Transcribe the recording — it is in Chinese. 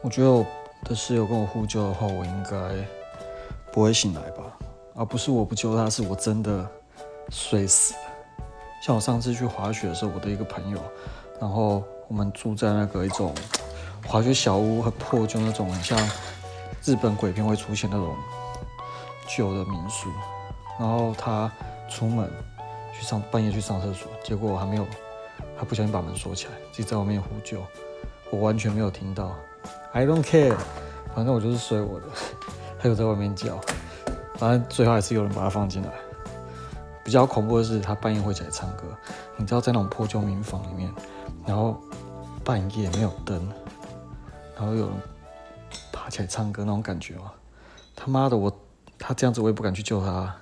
我觉得我的室友跟我呼救的话，我应该不会醒来吧？而不是我不救他，是我真的睡死了。像我上次去滑雪的时候，我的一个朋友，然后我们住在那个一种滑雪小屋，很破旧那种，很像日本鬼片会出现那种旧的民宿。然后他出门去上半夜去上厕所，结果我还没有，他不小心把门锁起来，自己在外面呼救，我完全没有听到。I don't care，反正我就是睡我的，他有在外面叫，反正最后还是有人把他放进来。比较恐怖的是，他半夜会起来唱歌。你知道，在那种破旧民房里面，然后半夜没有灯，然后有人爬起来唱歌那种感觉吗？他妈的，我他这样子我也不敢去救他。